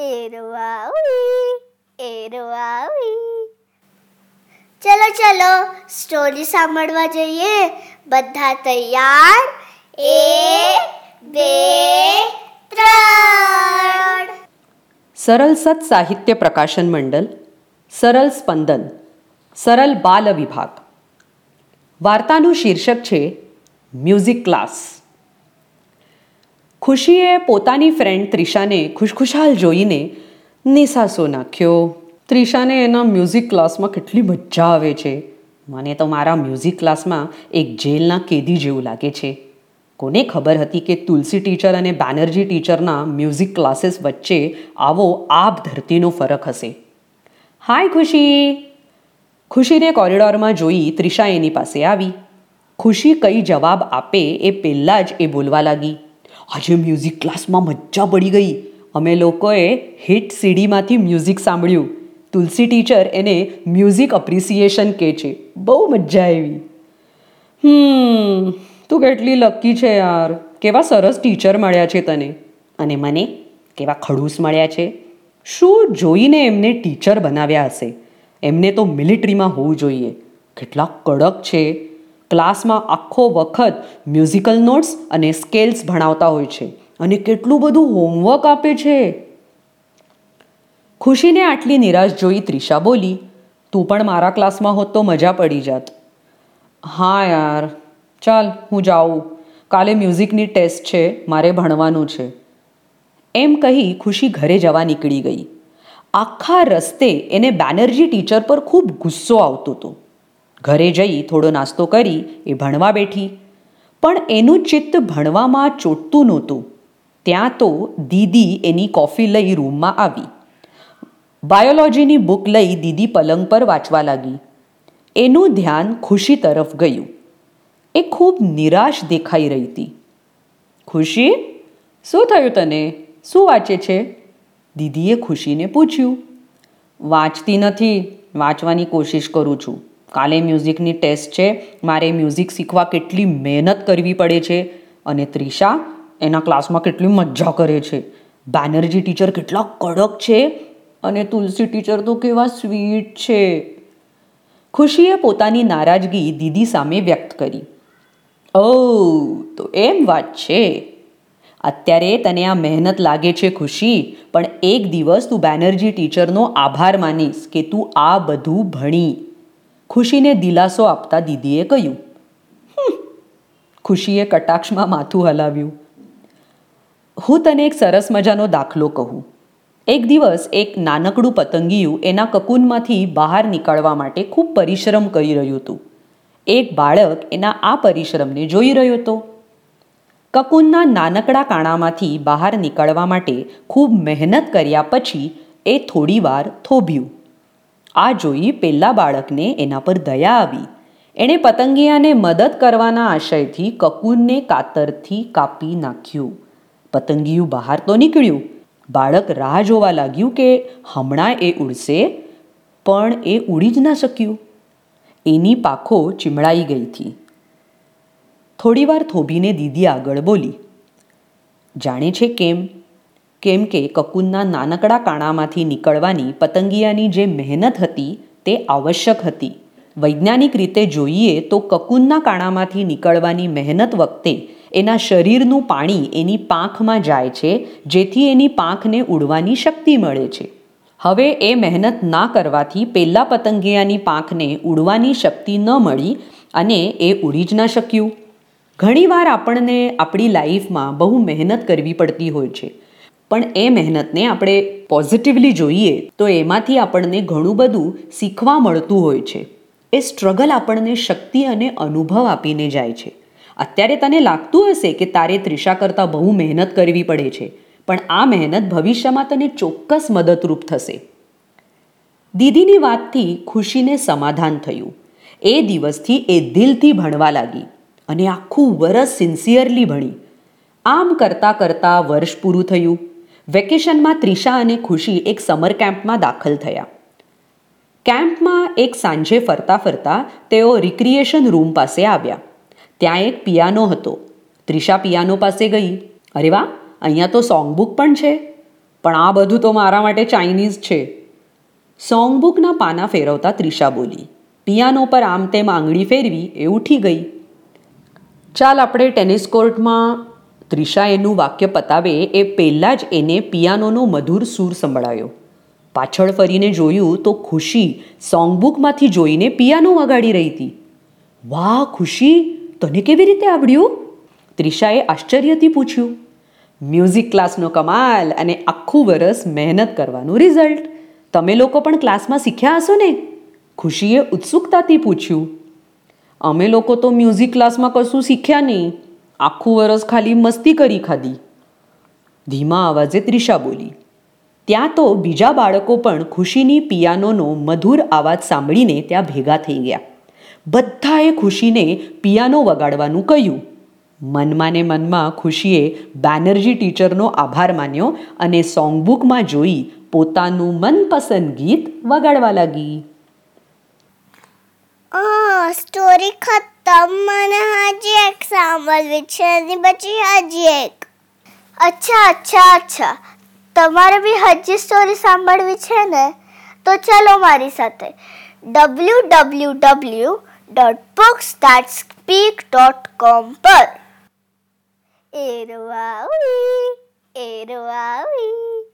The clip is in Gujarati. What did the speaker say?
એરો એરવાવી એરો આવી ચલો ચલો સ્ટોરી સાંભળવા જઈએ. બધા તૈયાર? એ બે, ત્રણ. સરળ સત સાહિત્ય પ્રકાશન મંડળ સરળ સ્પંદન સરળ બાલ વિભાગ. વાર્તાનું શીર્ષક છે, મ્યુઝિક ક્લાસ. ખુશીએ પોતાની ફ્રેન્ડ ત્રિશાને ખુશખુશાલ જોઈને નિસાસો નાખ્યો. ત્રિશાને એના મ્યુઝિક ક્લાસમાં કેટલી મજા આવે છે. મને તો મારા મ્યુઝિક ક્લાસમાં એક જેલના કેદી જેવું લાગે છે. કોને ખબર હતી કે તુલસી ટીચર અને બેનર્જી ટીચરના મ્યુઝિક ક્લાસીસ વચ્ચે આવો આબ ધરતીનો ફરક હશે. હાય ખુશી. ખુશીને કોરિડોરમાં જોઈ ત્રિષા એની પાસે આવી. ખુશી કઈ જવાબ આપે એ પહેલાં જ એ બોલવા લાગી. આજે મ્યુઝિક ક્લાસમાં મજા પડી ગઈ. અમે લોકોએ હિટ સીડીમાંથી મ્યુઝિક સાંભળ્યું. તુલસી ટીચર એને મ્યુઝિક અપ્રિસિએશન કહે છે. બહુ મજા આવી. હમ, તું કેટલી લકી છે યાર. કેવા સરસ ટીચર મળ્યા છે તને. અને મને કેવા ખડૂસ મળ્યા છે. શું જોઈને એમને ટીચર બનાવ્યા હશે? એમને તો મિલિટરીમાં હોવું જોઈએ. કેટલા કડક છે. ક્લાસમાં આખો વખત મ્યુઝિકલ નોટ્સ અને સ્કેલ્સ ભણાવતા હોય છે અને કેટલું બધું હોમવર્ક આપે છે. ખુશીને આટલી નિરાશ જોઈ ત્રિષા બોલી, તું પણ મારા ક્લાસમાં હોત તો મજા પડી જાત. હા યાર, ચાલ, હું જાઉં. કાલે મ્યુઝિકની ટેસ્ટ છે, મારે ભણવાનું છે. એમ કહી ખુશી ઘરે જવા નીકળી ગઈ. આખા રસ્તે એને બેનર્જી ટીચર પર ખૂબ ગુસ્સો આવતો હતો. ઘરે જઈ થોડો નાસ્તો કરી એ ભણવા બેઠી. પણ એનું ચિત્ત ભણવામાં ચોટતું નહોતું. ત્યાં તો દીદી એની કોફી લઈ રૂમમાં આવી. બાયોલોજીની બુક લઈ દીદી પલંગ પર વાંચવા લાગી. એનું ધ્યાન ખુશી તરફ ગયું. એ ખૂબ નિરાશ દેખાઈ રહી હતી. ખુશી? શું થયું તને? શું વાંચે છે? દીદીએ ખુશીને પૂછ્યું. વાંચતી નથી. વાંચવાની કોશિશ કરું છું. કાલે મ્યુઝિકની ટેસ્ટ છે. મારે મ્યુઝિક શીખવા કેટલી મહેનત કરવી પડે છે અને ત્રિષા એના ક્લાસમાં કેટલી મજા કરે છે. બેનર્જી ટીચર કેટલા કડક છે અને તુલસી ટીચર તો કેવા સ્વીટ છે. ખુશીએ પોતાની નારાજગી દીદી સામે વ્યક્ત કરી. ઓ તો એમ વાત છે. અત્યારે તને આ મહેનત લાગે છે ખુશી, પણ એક દિવસ તું બેનર્જી ટીચરનો આભાર માનીશ કે તું આ બધું ભણી. ખુશીને દિલાસો આપતા દીદીએ કહ્યું ખુશીએ કટાક્ષમાં માથું હલાવ્યું. હું તને એક સરસ મજાનો દાખલો કહું. એક દિવસ એક નાનકડું પતંગિયું એના કકુનમાંથી બહાર નીકળવા માટે ખૂબ પરિશ્રમ કરી રહ્યું હતું. એક બાળક એના આ પરિશ્રમને જોઈ રહ્યો હતો. કકુનના નાનકડા કાણામાંથી બહાર નીકળવા માટે ખૂબ મહેનત કર્યા પછી એ થોડીવાર થોભ્યું. આ જોઈ પેલા બાળકને એના પર દયા આવી. એણે પતંગિયાને મદદ કરવાના આશયથી કકુનને કાતરથી કાપી નાખ્યું. પતંગિયું બહાર તો નીકળ્યું. બાળક રાહ જોવા લાગ્યું કે હમણાં એ ઉડશે, પણ એ ઉડી જ ના શક્યું. એની પાખો ચીમળાઈ ગઈ હતી. થોડીવાર થોભીને દીદી આગળ બોલી, જાણે છે કેમ? કેમ કે કકુનના નાનકડા કાણામાંથી નીકળવાની પતંગિયાની જે મહેનત હતી તે આવશ્યક હતી. વૈજ્ઞાનિક રીતે જોઈએ તો કકુનના કાણામાંથી નીકળવાની મહેનત વખતે એના શરીરનું પાણી એની પાંખમાં જાય છે, જેથી એની પાંખને ઉડવાની શક્તિ મળે છે. હવે એ મહેનત ના કરવાથી પહેલાં પતંગિયાની પાંખને ઉડવાની શક્તિ ન મળી અને એ ઉડી જ ના શક્યું. ઘણીવાર આપણને આપણી લાઈફમાં બહુ મહેનત કરવી પડતી હોય છે. પણ એ મહેનતને આપણે પોઝિટિવલી જોઈએ તો એમાંથી આપણને ઘણું બધું શીખવા મળતું હોય છે. એ સ્ટ્રગલ આપણને શક્તિ અને અનુભવ આપીને જાય છે. અત્યારે તને લાગતું હશે કે તારે ત્રિષા કરતાં બહુ મહેનત કરવી પડે છે, પણ આ મહેનત ભવિષ્યમાં તને ચોક્કસ મદદરૂપ થશે. દીદીની વાતથી ખુશીને સમાધાન થયું. એ દિવસથી એ દિલથી ભણવા લાગી અને આખું વરસ સિન્સિયરલી ભણી. આમ કરતાં કરતાં વર્ષ પૂરું થયું. વેકેશનમાં ત્રિષા અને ખુશી એક સમર કેમ્પમાં દાખલ થયા. કેમ્પમાં એક સાંજે ફરતા ફરતા તેઓ રિક્રિએશન રૂમ પાસે આવ્યા. ત્યાં એક પિયાનો હતો. ત્રિષા પિયાનો પાસે ગઈ. અરે વાહ, અહીંયા તો સોંગ બુક પણ છે. પણ આ બધું તો મારા માટે ચાઇનીઝ છે. સોંગબુકના પાના ફેરવતા ત્રિષા બોલી, પિયાનો પર આમ તેમ આંગળી ફેરવી એ ઉઠી ગઈ. ચાલ, આપણે ટેનિસ કોર્ટમાં ત્રિષા એનું વાક્ય પતાવે એ પહેલાં જ એને પિયાનોનો મધુર સૂર સંભળાયો. પાછળ ફરીને જોયું તો ખુશી સોંગબુકમાંથી જોઈને પિયાનો વગાડી રહી હતી. વાહ, ખુશી! તને કેવી રીતે આવડ્યું? ત્રિષાએ આશ્ચર્યથી પૂછ્યું. મ્યુઝિક ક્લાસનો કમાલ અને આખું વરસ મહેનત કરવાનું રિઝલ્ટ. તમે લોકો પણ ક્લાસમાં શીખ્યા હશો ને? ખુશીએ ઉત્સુકતાથી પૂછ્યું. અમે લોકો તો મ્યુઝિક ક્લાસમાં કશું શીખ્યા નહીં. આખું વરસ ખાલી મસ્તી કરી ખાધી. ધીમા અવાજે ત્રિષા બોલી, ત્યાં તો બીજા બાળકો પણ ખુશીની પિયાનોનો મધુર અવાજ સાંભળીને ત્યાં ભેગા થઈ ગયા. બધાએ ખુશીને પિયાનો વગાડવાનું કહ્યું. મનમાંને મનમાં ખુશીએ બેનર્જી ટીચરનો આભાર માન્યો અને સોંગબુકમાં જોઈ પોતાનું મનપસંદ ગીત વગાડવા લાગી. સ્ટોરી ખતમ મને હજી એક સાંભળવી છે અને પછી હજી એક અચ્છા અચ્છા અચ્છા તમારે બી હજી સ્ટોરી સાંભળવી છે ને તો ચાલો મારી સાથે W W W dot books dot speak dot com પર એરવાવી એરવાવી